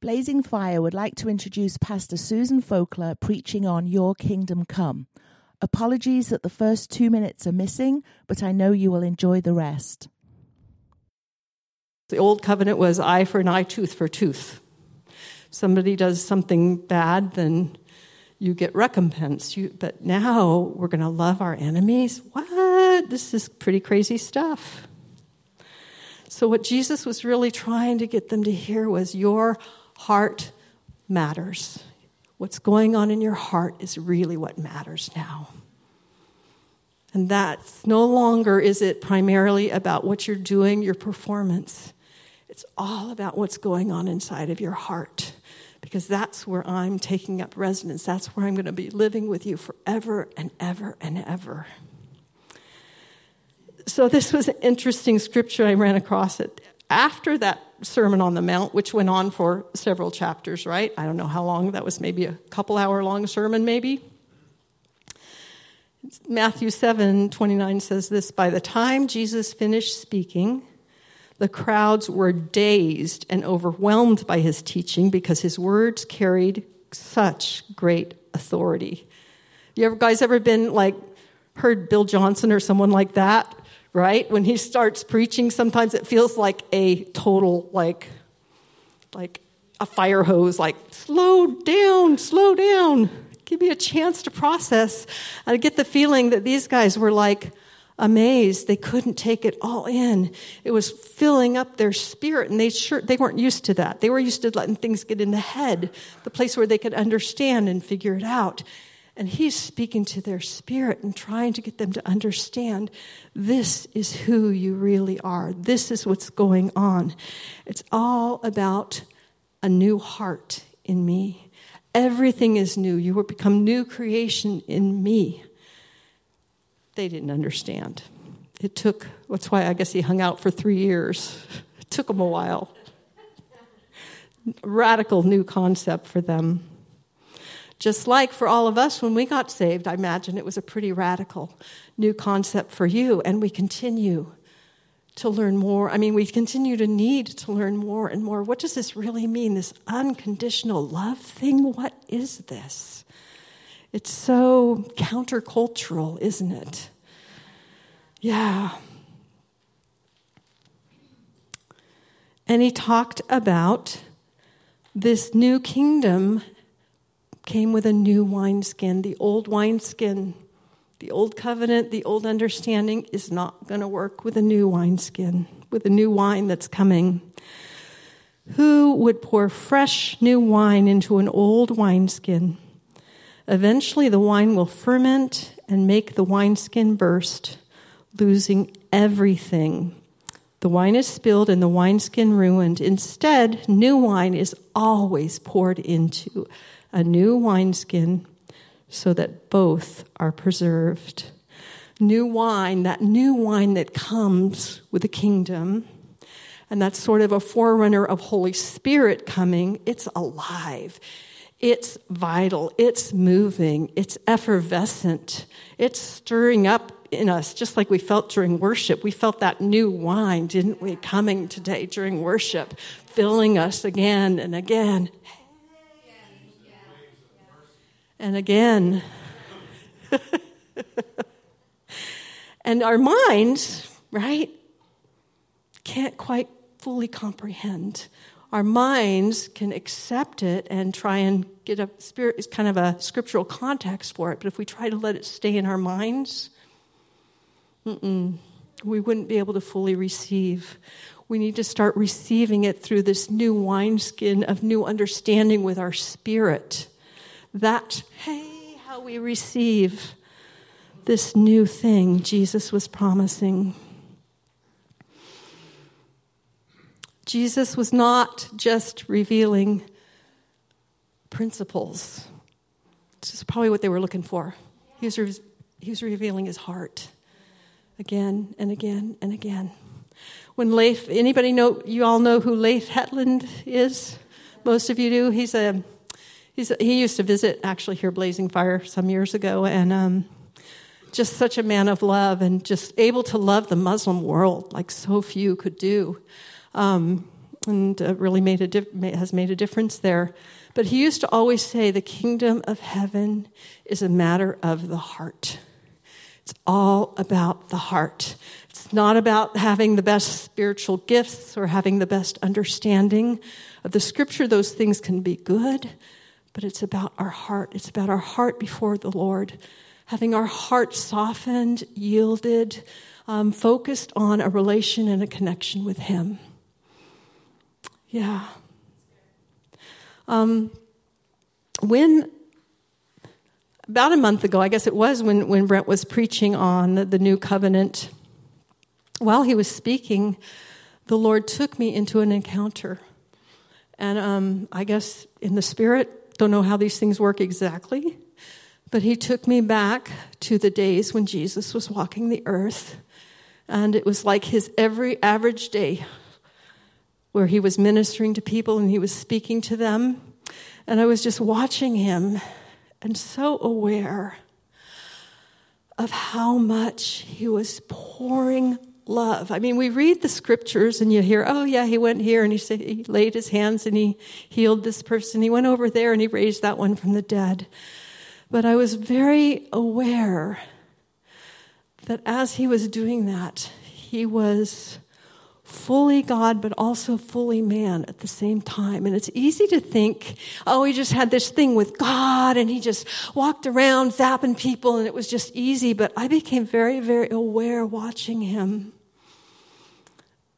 Blazing Fire would like to introduce Pastor Susan Fochler preaching on Your Kingdom Come. Apologies that the first two minutes are missing, but I know you will enjoy the rest. The old covenant was eye for an eye, tooth for tooth. Somebody does something bad, then you get recompense. You, but now we're going to love our enemies? What? This is pretty crazy stuff. So, what Jesus was really trying to get them to hear was your heart matters. What's going on in your heart is really what matters now. And that's no longer is it primarily about what you're doing, your performance. It's all about what's going on inside of your heart. Because that's where I'm taking up residence. That's where I'm going to be living with you forever and ever and ever. So, this was an interesting scripture I ran across it after that Sermon on the Mount, which went on for several chapters, right? I don't know how long that was, maybe a couple hour long sermon, maybe. Matthew 7 29 says this By the time Jesus finished speaking, the crowds were dazed and overwhelmed by his teaching because his words carried such great authority. You ever guys ever been like heard Bill Johnson or someone like that right? When he starts preaching, sometimes it feels like a total, like, like a fire hose, like, slow down, slow down. Give me a chance to process. I get the feeling that these guys were like amazed. They couldn't take it all in. It was filling up their spirit, and they sure they weren't used to that. They were used to letting things get in the head, the place where they could understand and figure it out. And he's speaking to their spirit and trying to get them to understand this is who you really are. This is what's going on. It's all about a new heart in me. Everything is new. You will become new creation in me. They didn't understand. It took, that's why I guess he hung out for three years. It took him a while. Radical new concept for them. Just like for all of us when we got saved, I imagine it was a pretty radical new concept for you, and we continue to learn more. I mean, we continue to need to learn more and more. What does this really mean? This unconditional love thing? What is this? It's so countercultural, isn't it? Yeah. And he talked about this new kingdom came with a new wineskin. The old wineskin, the old covenant, the old understanding is not going to work with a new wineskin, with a new wine that's coming. Who would pour fresh new wine into an old wineskin? Eventually, the wine will ferment and make the wineskin burst, losing everything. The wine is spilled and the wineskin ruined. Instead, new wine is always poured into a new wineskin so that both are preserved. New wine, that new wine that comes with the kingdom, and that's sort of a forerunner of Holy Spirit coming, it's alive. It's vital. It's moving. It's effervescent. It's stirring up in us, just like we felt during worship. We felt that new wine, didn't we, coming today during worship, filling us again and again and again. and our minds, right, can't quite fully comprehend. Our minds can accept it and try and get a spirit kind of a scriptural context for it, but if we try to let it stay in our minds, we wouldn't be able to fully receive. We need to start receiving it through this new wineskin of new understanding with our spirit that, hey, how we receive this new thing Jesus was promising. Jesus was not just revealing principles. This is probably what they were looking for. He was, re- he was revealing his heart again and again and again. When Leif, anybody know, you all know who Leif Hetland is? Most of you do. He's a He's, he used to visit actually here, Blazing Fire, some years ago, and um, just such a man of love and just able to love the Muslim world like so few could do. Um, and uh, really made a dif- has made a difference there. But he used to always say, The kingdom of heaven is a matter of the heart. It's all about the heart. It's not about having the best spiritual gifts or having the best understanding of the scripture. Those things can be good, but it's about our heart. It's about our heart before the Lord, having our heart softened, yielded, um, focused on a relation and a connection with Him. Yeah. Um, when about a month ago, I guess it was when, when Brent was preaching on the, the new covenant, while he was speaking, the Lord took me into an encounter. And um, I guess in the spirit, don't know how these things work exactly, but he took me back to the days when Jesus was walking the earth. And it was like his every average day where he was ministering to people and he was speaking to them. And I was just watching him and so aware of how much he was pouring love. I mean, we read the scriptures and you hear, oh, yeah, he went here and he, he laid his hands and he healed this person. He went over there and he raised that one from the dead. But I was very aware that as he was doing that, he was fully God, but also fully man at the same time. And it's easy to think, oh, he just had this thing with God and he just walked around zapping people and it was just easy. But I became very, very aware watching him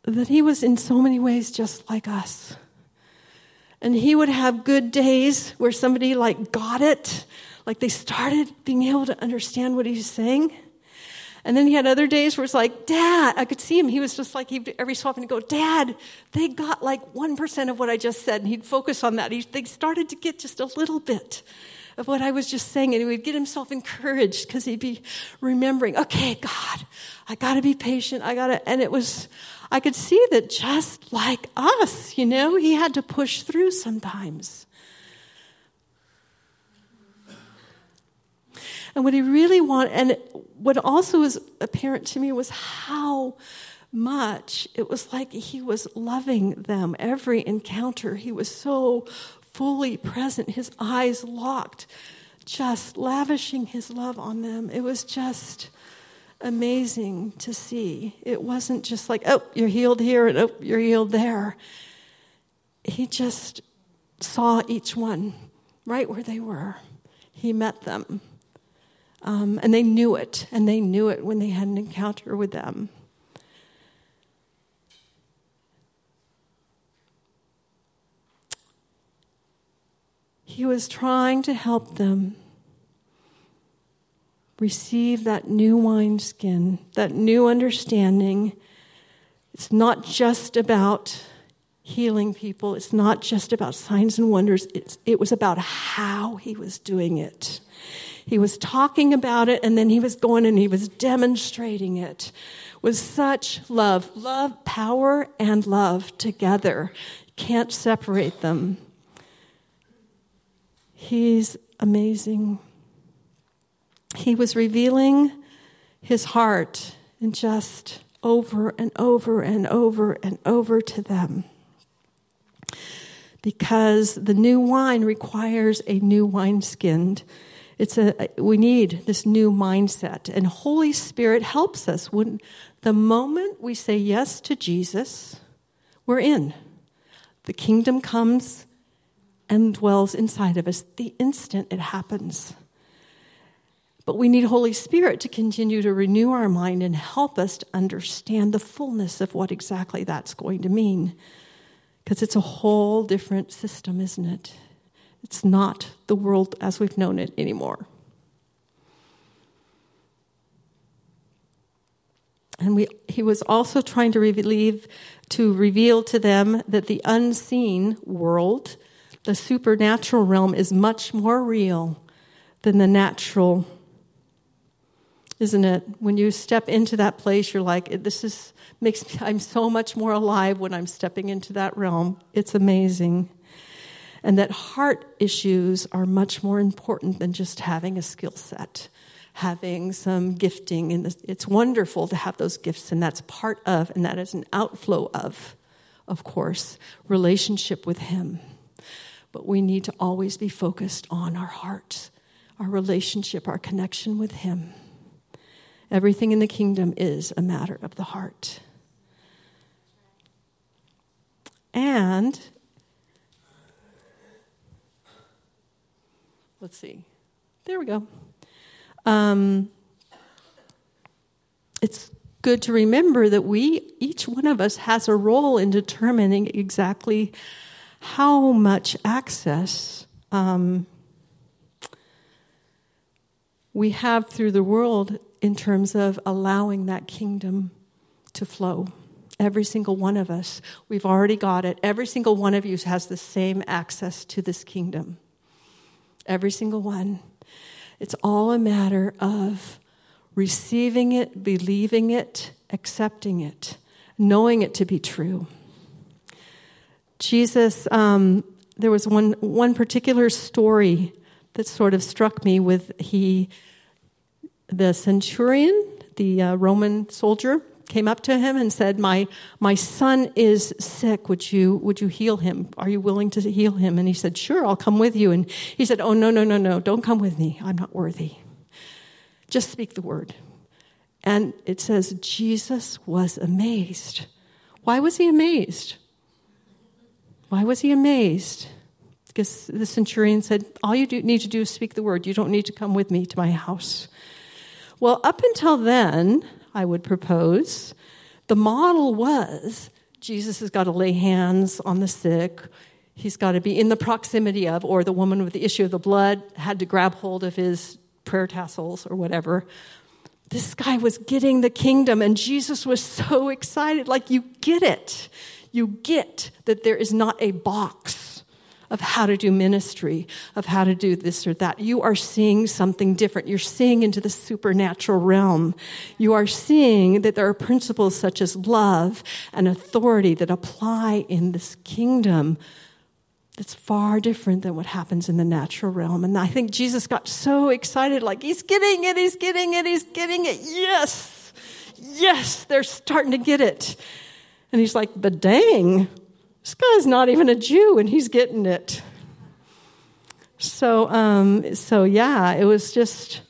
that he was in so many ways just like us. And he would have good days where somebody like got it, like they started being able to understand what he was saying. And then he had other days where it's like, Dad, I could see him. He was just like, he'd every so often go, Dad, they got like 1% of what I just said. And he'd focus on that. He, they started to get just a little bit of what I was just saying. And he would get himself encouraged because he'd be remembering, okay, God, I got to be patient. I got to, and it was, I could see that just like us, you know, he had to push through sometimes. And what he really wanted, and what also was apparent to me was how much it was like he was loving them. Every encounter, he was so fully present, his eyes locked, just lavishing his love on them. It was just amazing to see. It wasn't just like, oh, you're healed here and oh, you're healed there. He just saw each one right where they were. He met them. Um, and they knew it, and they knew it when they had an encounter with them. He was trying to help them receive that new wineskin, that new understanding. It's not just about healing people, it's not just about signs and wonders, it's, it was about how he was doing it. He was talking about it and then he was going and he was demonstrating it with such love. Love, power, and love together. Can't separate them. He's amazing. He was revealing his heart and just over and over and over and over to them. Because the new wine requires a new wineskin it's a we need this new mindset and holy spirit helps us when the moment we say yes to jesus we're in the kingdom comes and dwells inside of us the instant it happens. But we need holy spirit to continue to renew our mind and help us to understand the fullness of what exactly that's going to mean. Because it's a whole different system isn't it? It's not the world as we've known it anymore. And we, he was also trying to relieve, to reveal to them that the unseen world, the supernatural realm, is much more real than the natural, isn't it? When you step into that place, you're like, this is makes me, I'm so much more alive when I'm stepping into that realm. It's amazing and that heart issues are much more important than just having a skill set having some gifting and it's wonderful to have those gifts and that's part of and that is an outflow of of course, relationship with Him. But we need to always be focused on our heart, our relationship, our connection with Him. Everything in the kingdom is a matter of the heart. And let's see. There we go. Um, it's good to remember that we, each one of us, has a role in determining exactly how much access um, we have through the world in terms of allowing that kingdom to flow. Every single one of us, we've already got it. Every single one of you has the same access to this kingdom. Every single one. It's all a matter of receiving it, believing it, accepting it, knowing it to be true. Jesus, um, there was one, one particular story that sort of struck me with he, the centurion, the uh, Roman soldier, came up to him and said, my, my son is sick. Would you, would you heal him? Are you willing to heal him? And he said, Sure, I'll come with you. And he said, Oh, no, no, no, no, don't come with me. I'm not worthy. Just speak the word. And it says, Jesus was amazed. Why was he amazed? Why was he amazed? Because the centurion said, All you do, need to do is speak the word. You don't need to come with me to my house. Well, up until then, I would propose, the model was Jesus has got to lay hands on the sick. He's got to be in the proximity of, or the woman with the issue of the blood had to grab hold of his prayer tassels or whatever. This guy was getting the kingdom, and Jesus was so excited. Like, you get it. You get that there is not a box of how to do ministry, of how to do this or that. You are seeing something different. You're seeing into the supernatural realm. You are seeing that there are principles such as love and authority that apply in this kingdom that's far different than what happens in the natural realm. And I think Jesus got so excited, like, he's getting it, he's getting it, he's getting it. Yes, yes, they're starting to get it. And he's like, but dang, this guy's not even a Jew and he's getting it. So, um, so yeah, it was just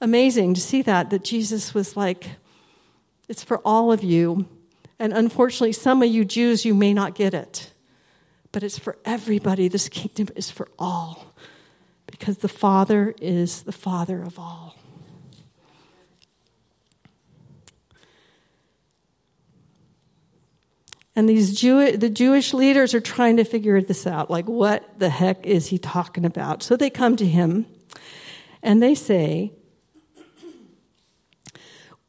amazing to see that, that Jesus was like, it's for all of you. And unfortunately, some of you Jews, you may not get it but it's for everybody. This kingdom is for all because the Father is the Father of all. And these Jew- the Jewish leaders are trying to figure this out. Like, what the heck is he talking about? So they come to him and they say,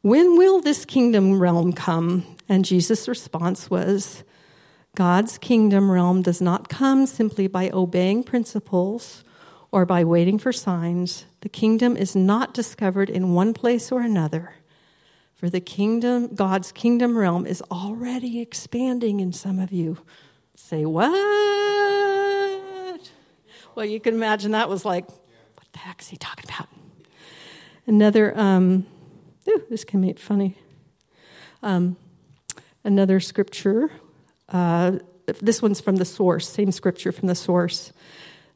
When will this kingdom realm come? And Jesus' response was, God's kingdom realm does not come simply by obeying principles or by waiting for signs. The kingdom is not discovered in one place or another. For the kingdom, God's kingdom realm is already expanding in some of you. Say, what? Well, you can imagine that was like, what the heck is he talking about? Another, um, ooh, this can make funny. Um, another scripture uh, this one's from the source, same scripture from the source.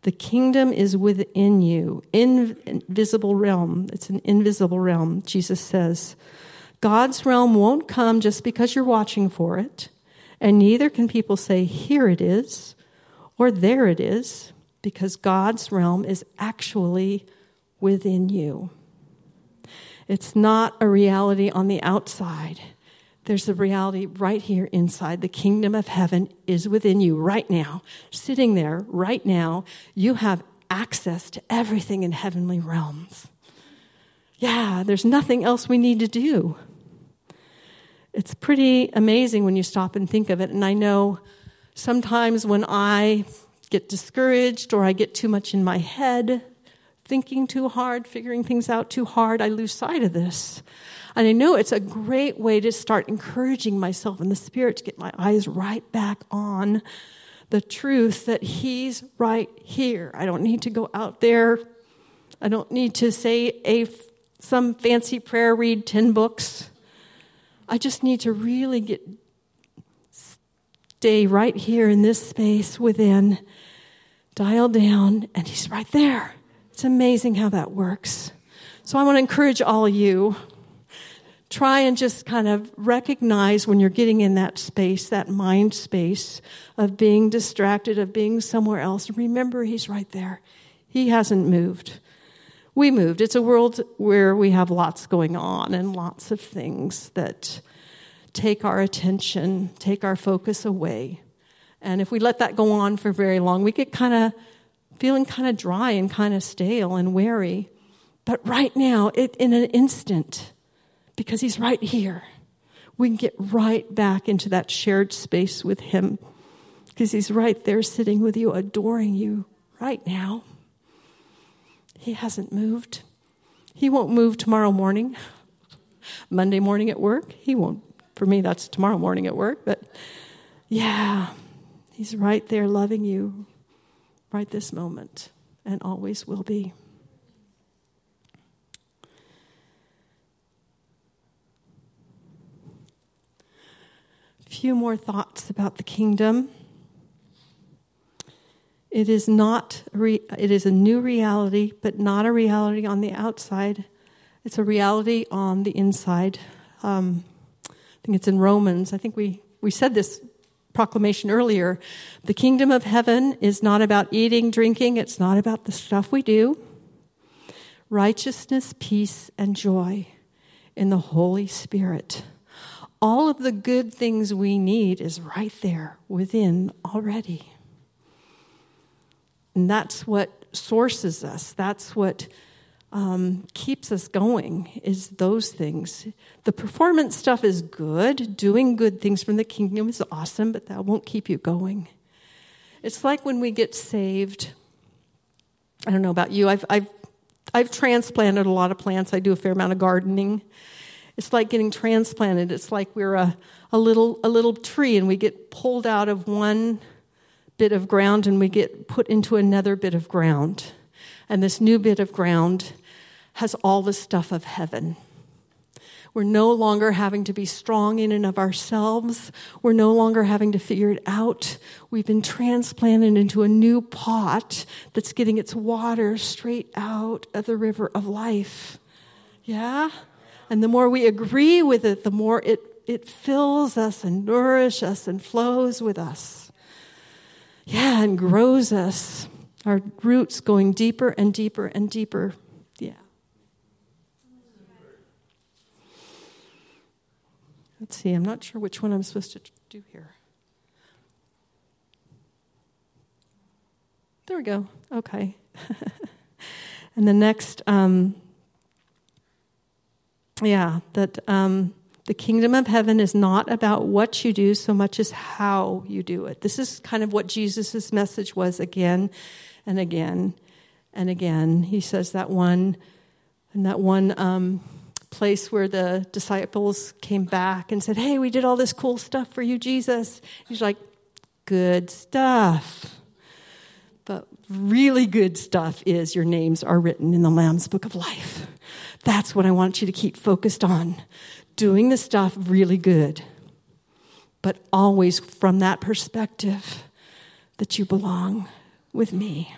The kingdom is within you, invisible realm. It's an invisible realm, Jesus says. God's realm won't come just because you're watching for it, and neither can people say, Here it is, or There it is, because God's realm is actually within you. It's not a reality on the outside. There's a reality right here inside. The kingdom of heaven is within you right now, sitting there right now. You have access to everything in heavenly realms. Yeah, there's nothing else we need to do. It's pretty amazing when you stop and think of it. And I know sometimes when I get discouraged or I get too much in my head, thinking too hard, figuring things out too hard, I lose sight of this. And I know it's a great way to start encouraging myself in the Spirit to get my eyes right back on the truth that He's right here. I don't need to go out there. I don't need to say a, some fancy prayer, read 10 books. I just need to really get stay right here in this space within, dial down, and He's right there. It's amazing how that works. So I want to encourage all of you try and just kind of recognize when you're getting in that space, that mind space of being distracted, of being somewhere else. Remember, He's right there. He hasn't moved. We moved. It's a world where we have lots going on and lots of things that take our attention, take our focus away. And if we let that go on for very long, we get kind of feeling kind of dry and kind of stale and weary. But right now, it, in an instant, because He's right here. We can get right back into that shared space with Him because He's right there sitting with you, adoring you right now. He hasn't moved. He won't move tomorrow morning, Monday morning at work. He won't. For me, that's tomorrow morning at work. But yeah, He's right there loving you right this moment and always will be. few more thoughts about the kingdom. It is not re- it is a new reality, but not a reality on the outside. It's a reality on the inside. Um, I think it's in Romans. I think we, we said this proclamation earlier. The kingdom of heaven is not about eating, drinking, it's not about the stuff we do. Righteousness, peace, and joy in the Holy Spirit all of the good things we need is right there within already. And that's what sources us. That's what um, keeps us going is those things. The performance stuff is good. Doing good things from the kingdom is awesome, but that won't keep you going. It's like when we get saved. I don't know about you. I've, I've, I've transplanted a lot of plants. I do a fair amount of gardening. It's like getting transplanted. It's like we're a, a, little, a little tree and we get pulled out of one bit of ground and we get put into another bit of ground. And this new bit of ground has all the stuff of heaven. We're no longer having to be strong in and of ourselves. We're no longer having to figure it out. We've been transplanted into a new pot that's getting its water straight out of the river of life. Yeah? And the more we agree with it, the more it, it fills us and nourishes us and flows with us. Yeah, and grows us. Our roots going deeper and deeper and deeper. Yeah. Let's see, I'm not sure which one I'm supposed to do here. There we go. Okay. and the next um, yeah, that um, the kingdom of heaven is not about what you do so much as how you do it. This is kind of what Jesus' message was again and again and again. He says that one, and that one um, place where the disciples came back and said, Hey, we did all this cool stuff for you, Jesus. He's like, Good stuff. But really good stuff is your names are written in the Lamb's Book of Life. That's what I want you to keep focused on. Doing the stuff really good, but always from that perspective that you belong with me.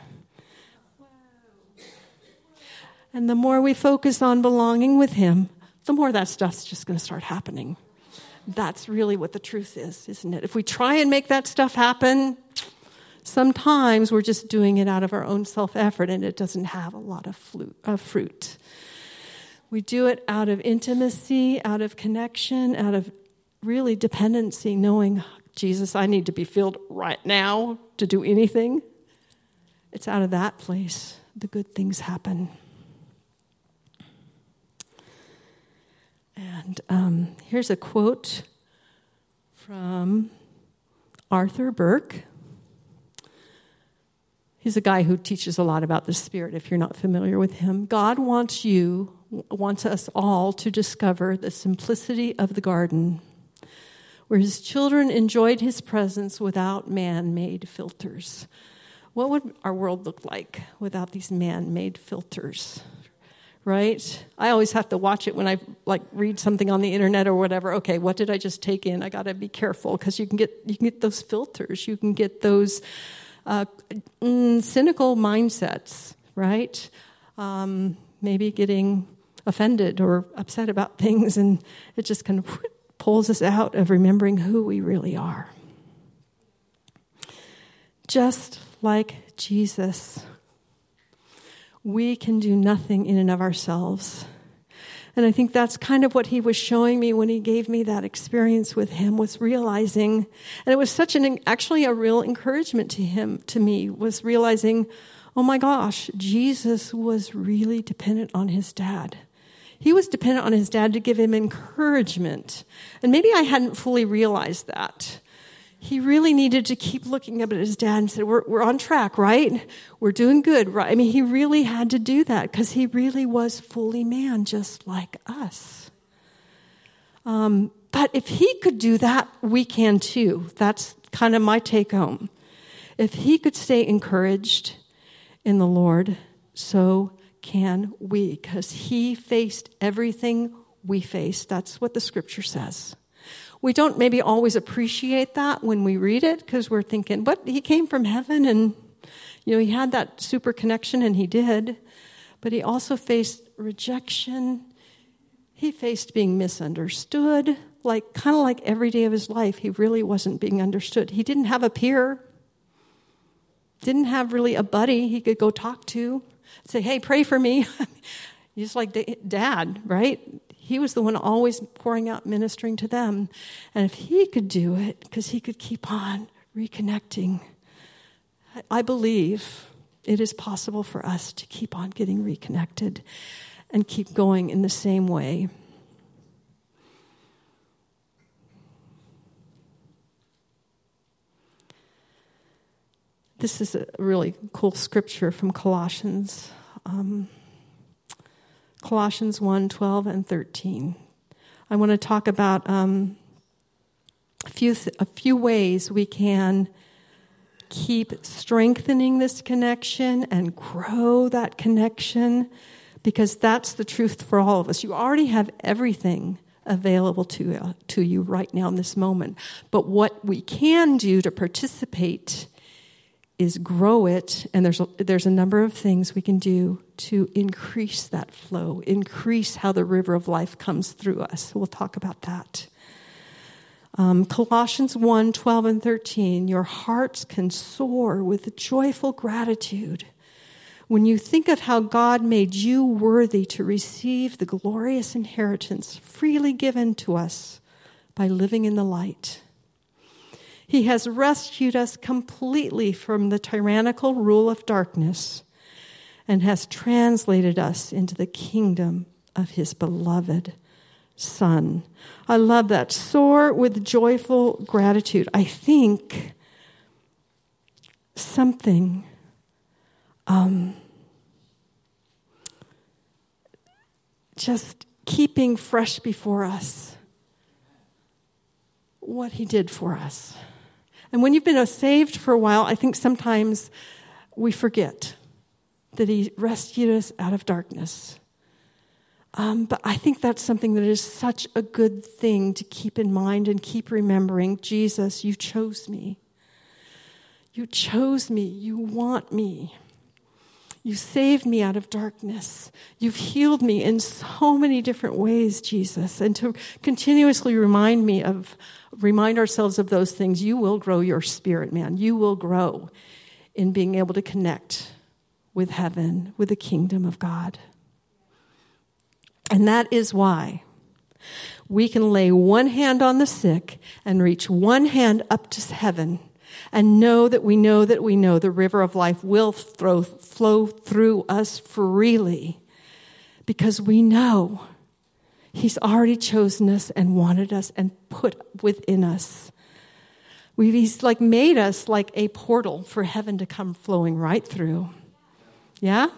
And the more we focus on belonging with Him, the more that stuff's just going to start happening. That's really what the truth is, isn't it? If we try and make that stuff happen, sometimes we're just doing it out of our own self effort and it doesn't have a lot of, fruit. We do it out of intimacy, out of connection, out of really dependency, knowing, Jesus, I need to be filled right now to do anything. It's out of that place the good things happen. And um, here's a quote from Arthur Burk. He's a guy who teaches a lot about the Spirit, if you're not familiar with him. God wants you wants us all to discover the simplicity of the garden, where his children enjoyed his presence without man made filters. What would our world look like without these man made filters? right? I always have to watch it when I like read something on the internet or whatever. Okay, what did I just take in? I got to be careful because you can get you can get those filters. You can get those uh, mm, cynical mindsets, right? Um, maybe getting offended or upset about things, and it just kind of pulls us out of remembering who we really are. Just like Jesus we can do nothing in and of ourselves. And I think that's kind of what he was showing me when he gave me that experience with him was realizing, and it was such an actually a real encouragement to him to me was realizing, oh my gosh, Jesus was really dependent on his dad. He was dependent on his dad to give him encouragement. And maybe I hadn't fully realized that he really needed to keep looking up at his dad and said, we're, we're on track, right? We're doing good, right? I mean, he really had to do that because he really was fully man, just like us. Um, but if he could do that, we can too. That's kind of my take home. If he could stay encouraged in the Lord, so can we, because he faced everything we face. That's what the scripture says. We don't maybe always appreciate that when we read it because we're thinking, what? He came from heaven and, you know, he had that super connection and he did. But he also faced rejection. He faced being misunderstood. Like, kind of like every day of his life, he really wasn't being understood. He didn't have a peer, didn't have really a buddy he could go talk to, say, hey, pray for me. He's like dad, right? He was the one always pouring out, ministering to them. And if he could do it, because he could keep on reconnecting, I believe it is possible for us to keep on getting reconnected and keep going in the same way. This is a really cool scripture from Colossians. Um, Colossians 1 12 and 13. I want to talk about um, a, few th- a few ways we can keep strengthening this connection and grow that connection because that's the truth for all of us. You already have everything available to, uh, to you right now in this moment. But what we can do to participate is grow it, and there's a, there's a number of things we can do to increase that flow, increase how the river of life comes through us. We'll talk about that. Um, Colossians 1 12 and 13, your hearts can soar with joyful gratitude when you think of how God made you worthy to receive the glorious inheritance freely given to us by living in the light. He has rescued us completely from the tyrannical rule of darkness and has translated us into the kingdom of his beloved Son. I love that. Soar with joyful gratitude. I think something um, just keeping fresh before us what he did for us. And when you've been saved for a while, I think sometimes we forget that He rescued us out of darkness. Um, but I think that's something that is such a good thing to keep in mind and keep remembering. Jesus, you chose me. You chose me. You want me. You saved me out of darkness. You've healed me in so many different ways, Jesus. And to continuously remind me of, remind ourselves of those things, you will grow your spirit, man. You will grow in being able to connect with heaven, with the kingdom of God. And that is why we can lay one hand on the sick and reach one hand up to heaven and know that we know that we know the river of life will throw, flow through us freely because we know He's already chosen us and wanted us and put within us. We've, he's like made us like a portal for heaven to come flowing right through. Yeah?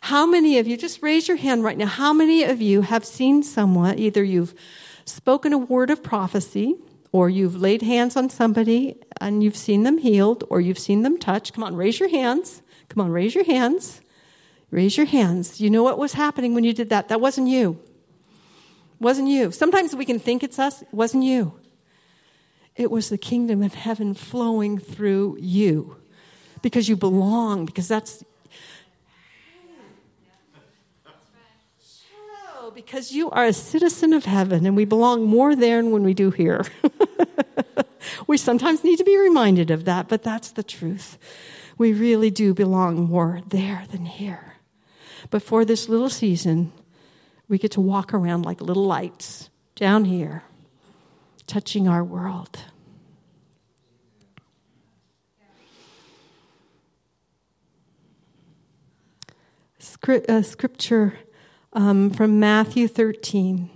How many of you, just raise your hand right now, how many of you have seen someone, either you've spoken a word of prophecy, or you've laid hands on somebody and you've seen them healed, or you've seen them touched. Come on, raise your hands. Come on, raise your hands. Raise your hands. You know what was happening when you did that? That wasn't you. Wasn't you. Sometimes we can think it's us. It wasn't you. It was the kingdom of heaven flowing through you because you belong, because that's. because you are a citizen of heaven and we belong more there than when we do here. we sometimes need to be reminded of that, but that's the truth. We really do belong more there than here. But for this little season, we get to walk around like little lights down here, touching our world. A scripture um, from Matthew 13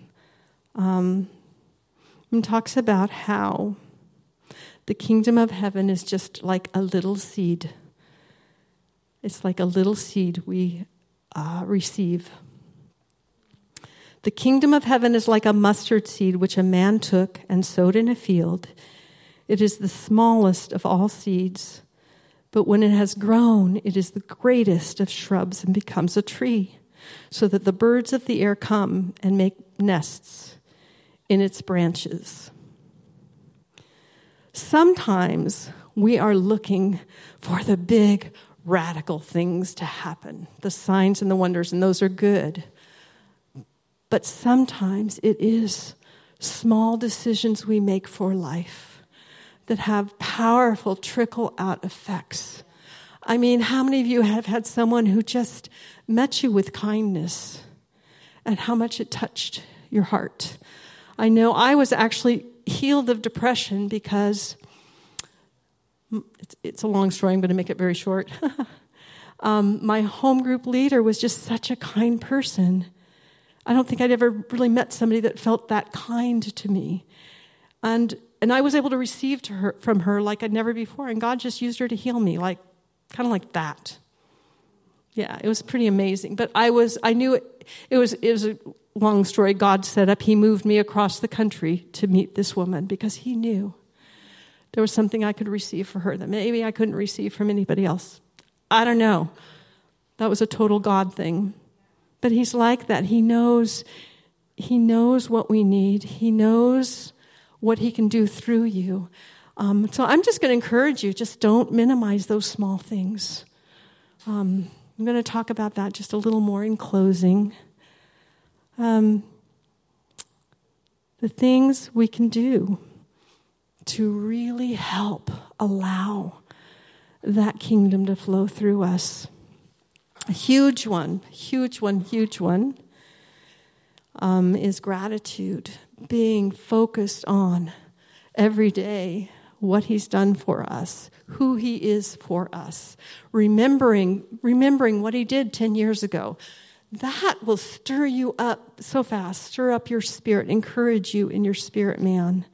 um, talks about how the kingdom of heaven is just like a little seed. It's like a little seed we uh, receive. The kingdom of heaven is like a mustard seed which a man took and sowed in a field. It is the smallest of all seeds, but when it has grown, it is the greatest of shrubs and becomes a tree, so that the birds of the air come and make nests in its branches. Sometimes we are looking for the big radical things to happen, the signs and the wonders, and those are good. But sometimes it is small decisions we make for life that have powerful trickle out effects. I mean, how many of you have had someone who just met you with kindness and how much it touched your heart? I know I was actually healed of depression because it's, it's a long story. I'm going to make it very short. um, my home group leader was just such a kind person. I don't think I'd ever really met somebody that felt that kind to me. And, and I was able to receive to her, from her like I'd never before. And God just used her to heal me, like kind of like that. Yeah, it was pretty amazing. But I was, I knew it, it was, it was a long story. God set up, He moved me across the country to meet this woman because He knew there was something I could receive for her that maybe I couldn't receive from anybody else. I don't know. That was a total God thing. But he's like that. He knows he knows what we need. He knows what he can do through you. Um, so I'm just going to encourage you, just don't minimize those small things. Um, I'm going to talk about that just a little more in closing. Um, the things we can do to really help allow that kingdom to flow through us. A huge one, huge one, huge one um, is gratitude, being focused on every day what he's done for us, who he is for us, remembering, remembering what he did 10 years ago. That will stir you up so fast, stir up your spirit, encourage you in your spirit, man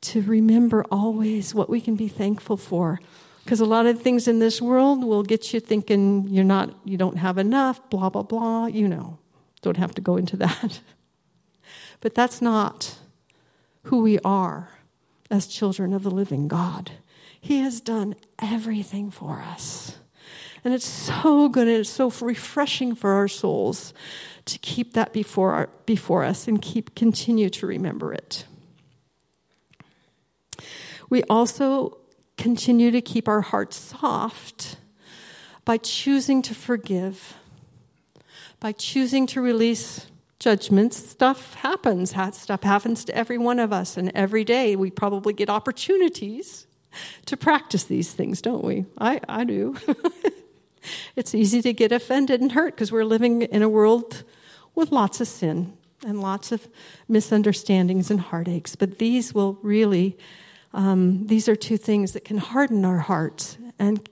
to remember always what we can be thankful for. Because a lot of things in this world will get you thinking you're not, you don't have enough, blah, blah, blah, you know. Don't have to go into that. But that's not who we are as children of the living God. He has done everything for us. And it's so good and it's so refreshing for our souls to keep that before, our, before us and keep continue to remember it. We also continue to keep our hearts soft by choosing to forgive, by choosing to release judgments. Stuff happens. Stuff happens to every one of us, and every day we probably get opportunities to practice these things, don't we? I, I do. it's easy to get offended and hurt because we're living in a world with lots of sin and lots of misunderstandings and heartaches. But these will really um, these are two things that can harden our hearts and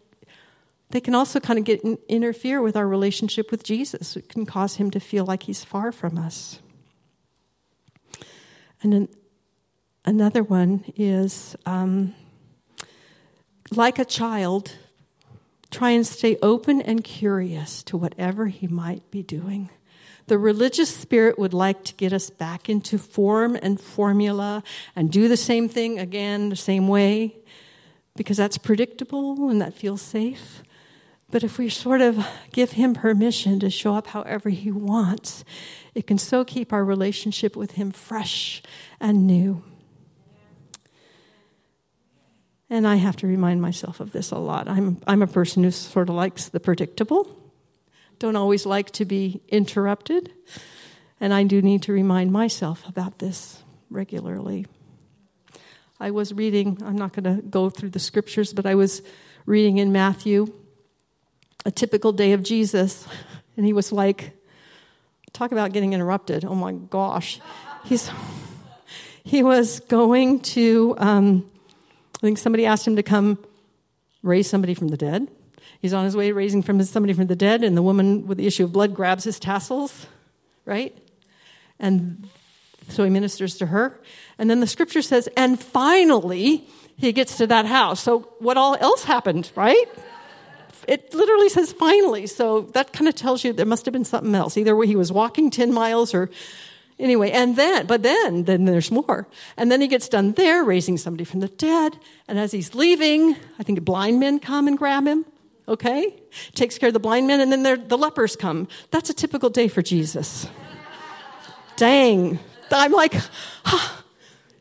they can also kind of get in, interfere with our relationship with Jesus. It can cause him to feel like he's far from us. And then another one is um, like a child, try and stay open and curious to whatever he might be doing. The religious spirit would like to get us back into form and formula and do the same thing again the same way because that's predictable and that feels safe. But if we sort of give him permission to show up however he wants, it can so keep our relationship with him fresh and new. And I have to remind myself of this a lot. I'm, I'm a person who sort of likes the predictable, don't always like to be interrupted. And I do need to remind myself about this regularly. I was reading, I'm not going to go through the scriptures, but I was reading in Matthew a typical day of Jesus, and he was like, talk about getting interrupted. Oh my gosh. He's, he was going to, um, I think somebody asked him to come raise somebody from the dead. He's on his way raising from somebody from the dead, and the woman with the issue of blood grabs his tassels, right? And so he ministers to her. And then the scripture says, and finally he gets to that house. So what all else happened, right? It literally says finally. So that kind of tells you there must have been something else. Either way he was walking 10 miles or anyway. And then, but then, then there's more. And then he gets done there, raising somebody from the dead. And as he's leaving, I think blind men come and grab him. Okay? Takes care of the blind men, and then the lepers come. That's a typical day for Jesus. Dang. I'm like, huh.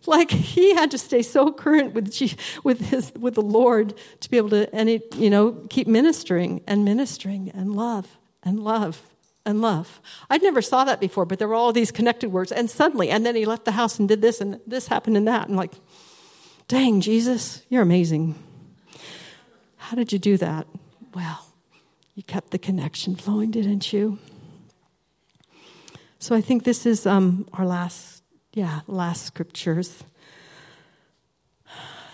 like he had to stay so current with G, with his with the Lord to be able to and it, you know keep ministering and ministering and love and love and love. I'd never saw that before, but there were all these connected words. And suddenly, and then he left the house and did this and this happened and that. And like, dang, Jesus, you're amazing. How did you do that? Well, you kept the connection flowing, didn't you? So I think this is um, our last, yeah, last scriptures.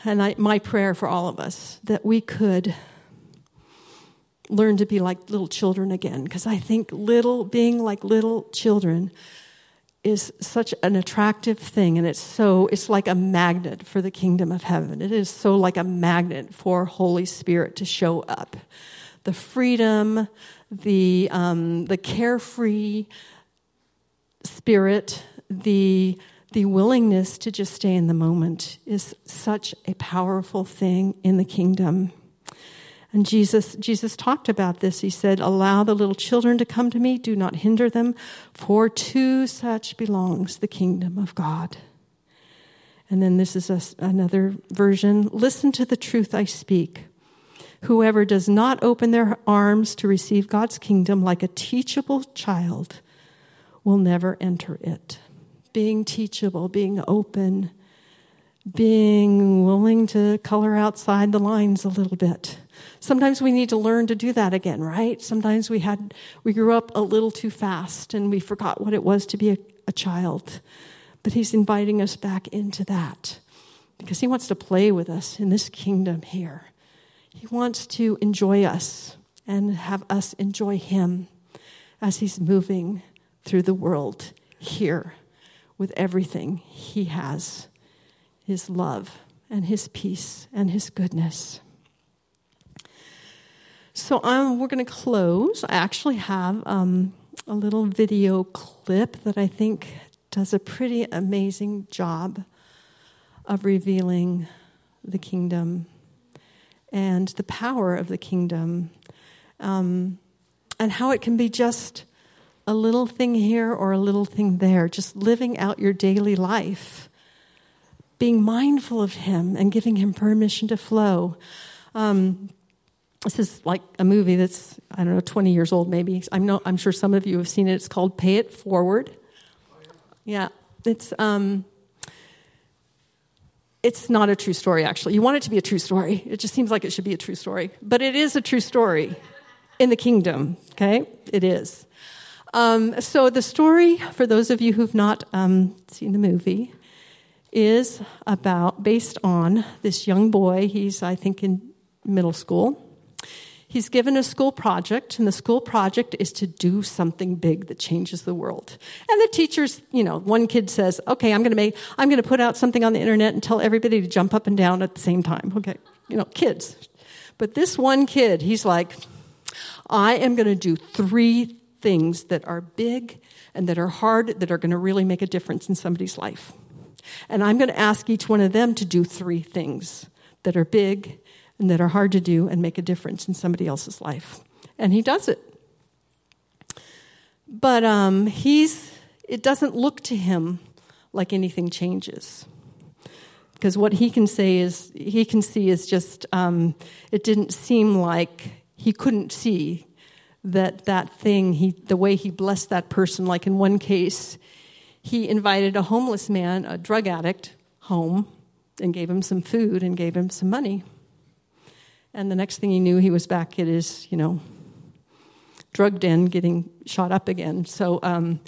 And I, my prayer for all of us that we could learn to be like little children again, because I think little being like little children is such an attractive thing and it's so it's like a magnet for the kingdom of heaven it is so like a magnet for holy spirit to show up the freedom the um, the carefree spirit, the, the willingness to just stay in the moment is such a powerful thing in the kingdom. And Jesus, Jesus talked about this. He said, Allow the little children to come to me, do not hinder them, for to such belongs the kingdom of God. And then this is a, another version Listen to the truth I speak. Whoever does not open their arms to receive God's kingdom like a teachable child will never enter it. Being teachable, being open, being willing to color outside the lines a little bit. Sometimes we need to learn to do that again, right? Sometimes we had we grew up a little too fast and we forgot what it was to be a, a child. But he's inviting us back into that because he wants to play with us in this kingdom here. He wants to enjoy us and have us enjoy him as he's moving through the world here with everything He has His love and His peace and His goodness. So um, we're going to close. I actually have um, a little video clip that I think does a pretty amazing job of revealing the kingdom and the power of the kingdom um, and how it can be just a little thing here or a little thing there, just living out your daily life, being mindful of Him and giving Him permission to flow. Um, this is like a movie that's I don't know 20 years old maybe. I'm no, I'm sure some of you have seen it. It's called Pay It Forward. Yeah, it's um, it's not a true story actually. You want it to be a true story. It just seems like it should be a true story, but it is a true story in the kingdom. Okay, it is. Um, so, the story, for those of you who've not um, seen the movie, is about based on this young boy. He's, I think, in middle school. He's given a school project, and the school project is to do something big that changes the world. And the teachers, you know, one kid says, "Okay, I'm going to make, I'm going to put out something on the internet and tell everybody to jump up and down at the same time." Okay, you know, kids. But this one kid, he's like, "I am going to do three things that are big and that are hard that are going to really make a difference in somebody's life. And I'm going to ask each one of them to do three things that are big and that are hard to do and make a difference in somebody else's life. And he does it. But um, he's, it doesn't look to him like anything changes. Because what he can say is, he can see is just, um, it didn't seem like he couldn't see that that thing, he, the way he blessed that person, like in one case, he invited a homeless man, a drug addict, home and gave him some food and gave him some money. And the next thing he knew, he was back at his, you know, drug den getting shot up again. So um,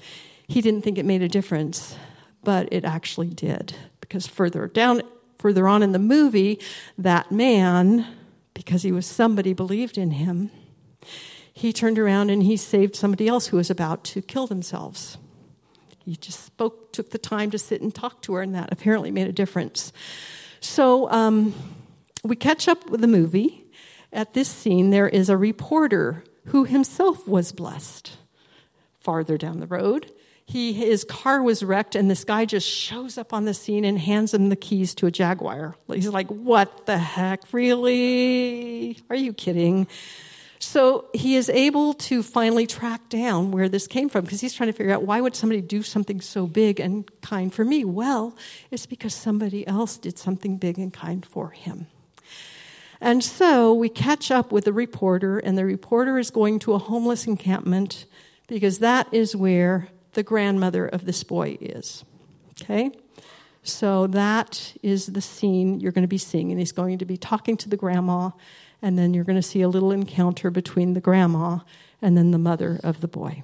he didn't think it made a difference, but it actually did. Because further down, further on in the movie, that man, because he was somebody believed in him, he turned around and he saved somebody else who was about to kill themselves. He just spoke, took the time to sit and talk to her, and that apparently made a difference. So um, we catch up with the movie. At this scene, there is a reporter who himself was blessed. Farther down the road, he, his car was wrecked, and this guy just shows up on the scene and hands him the keys to a Jaguar. He's like, What the heck? Really? Are you kidding? So he is able to finally track down where this came from because he's trying to figure out why would somebody do something so big and kind for me? Well, it's because somebody else did something big and kind for him. And so we catch up with the reporter, and the reporter is going to a homeless encampment because that is where the grandmother of this boy is. Okay? So that is the scene you're going to be seeing, and he's going to be talking to the grandma and then you're going to see a little encounter between the grandma and then the mother of the boy.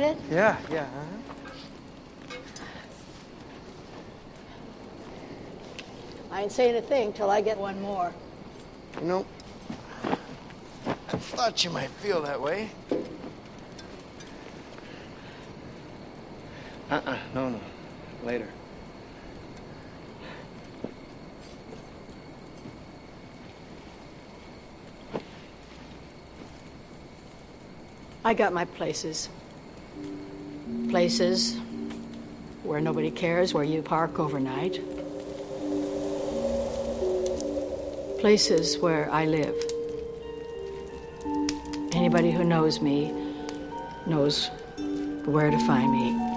Got it? Yeah, yeah. Uh-huh. I ain't saying a thing till I get one more. You know, I thought you might feel that way. Uh-uh, no, no. Later. I got my places. Places where nobody cares where you park overnight. Places where I live. Anybody who knows me knows where to find me.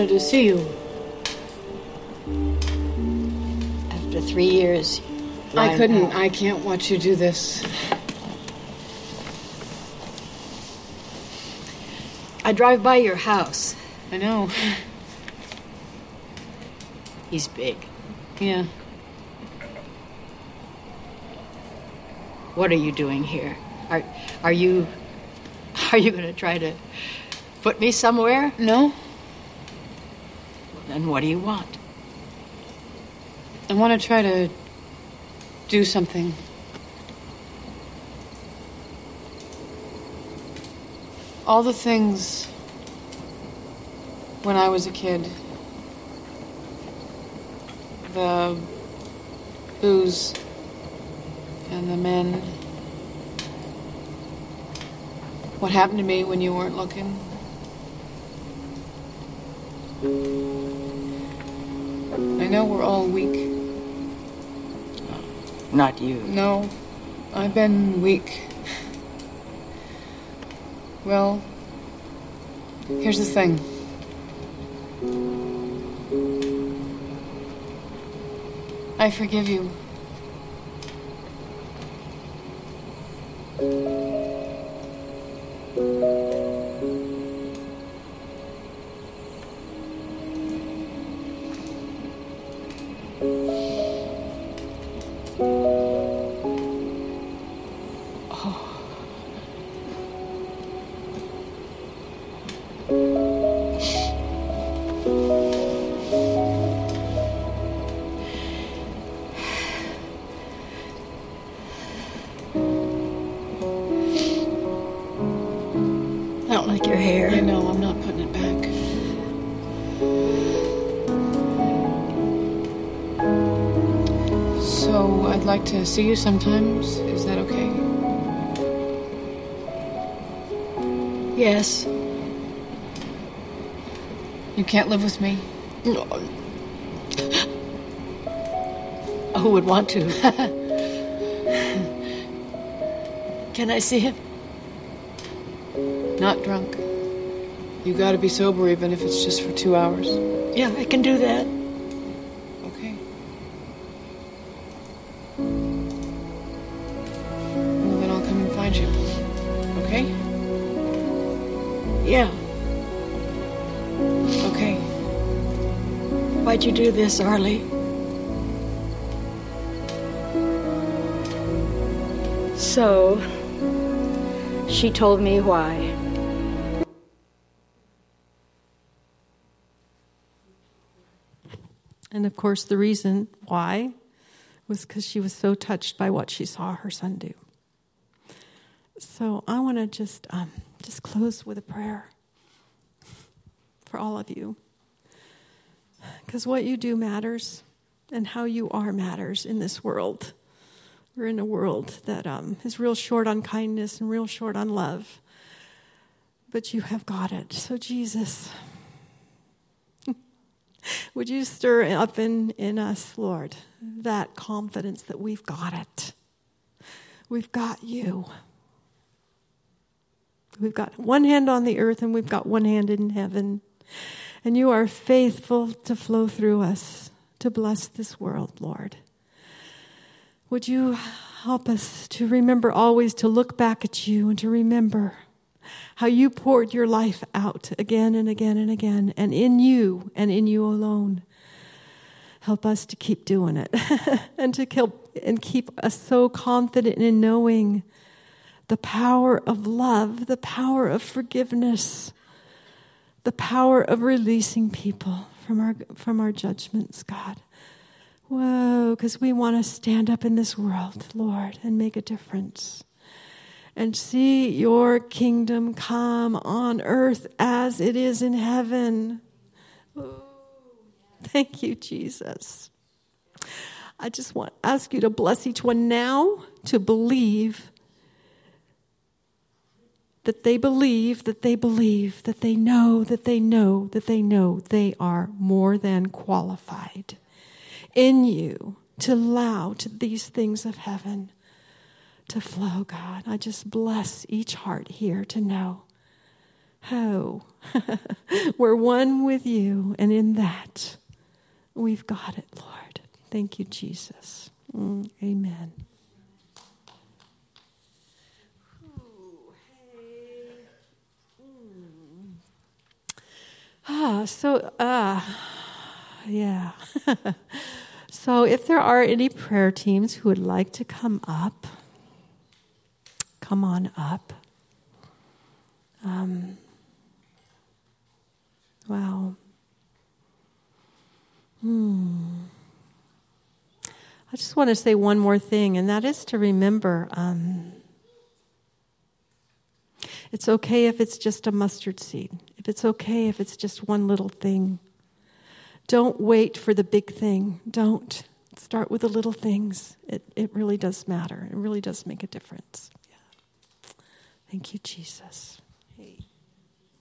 Wanted to see you. After three years, I couldn't. out. I can't watch you do this. I drive by your house. I know. He's big. Yeah. What are you doing here? Are are you are you going to try to put me somewhere? No? Then what do you want? I want to try to do something. All the things when I was a kid. The booze and the men. What happened to me when you weren't looking? I know we're all weak. Not you. No, I've been weak. Well, here's the thing. I forgive you. Hair. I know, I'm not putting it back. So, I'd like to see you sometimes. Is that okay? Yes. You can't live with me? No. Who would want to? Can I see him? Not drunk. You gotta be sober even if it's just for two hours. Yeah, I can do that. Okay. Well, then I'll come and find you. Okay? Yeah. Okay. Why'd you do this, Arlie? So, she told me why. Course, the reason why was because she was so touched by what she saw her son do. So I want to just um, just close with a prayer for all of you, because what you do matters, and how you are matters in this world. We're in a world that um, is real short on kindness and real short on love, but you have got it. So Jesus. Would you stir up in, in us, Lord, that confidence that we've got it? We've got you. We've got one hand on the earth and we've got one hand in heaven. And you are faithful to flow through us to bless this world, Lord. Would you help us to remember always to look back at you and to remember how you poured your life out again and again and again, and in you and in you alone. Help us to keep doing it and to keep, and keep us so confident in knowing the power of love, the power of forgiveness, the power of releasing people from our, from our judgments, God. Whoa, because we want to stand up in this world, Lord, and make a difference and see your kingdom come on earth as it is in heaven. Thank you, Jesus. I just want to ask you to bless each one now to believe that they believe, that they believe, that they know, that they know, that they know they are more than qualified in you to allow to these things of heaven to flow, God. I just bless each heart here to know, oh, we're one with you, and in that, we've got it, Lord. Thank you, Jesus. Mm, amen. Ah, so, uh, yeah. so, if there are any prayer teams who would like to come up, come on up. Um, wow. Hmm. I just want to say one more thing, and that is to remember um, it's okay if it's just a mustard seed, if it's okay if it's just one little thing. Don't wait for the big thing. Don't. Start with the little things. It, it really does matter, it really does make a difference. Thank you, Jesus.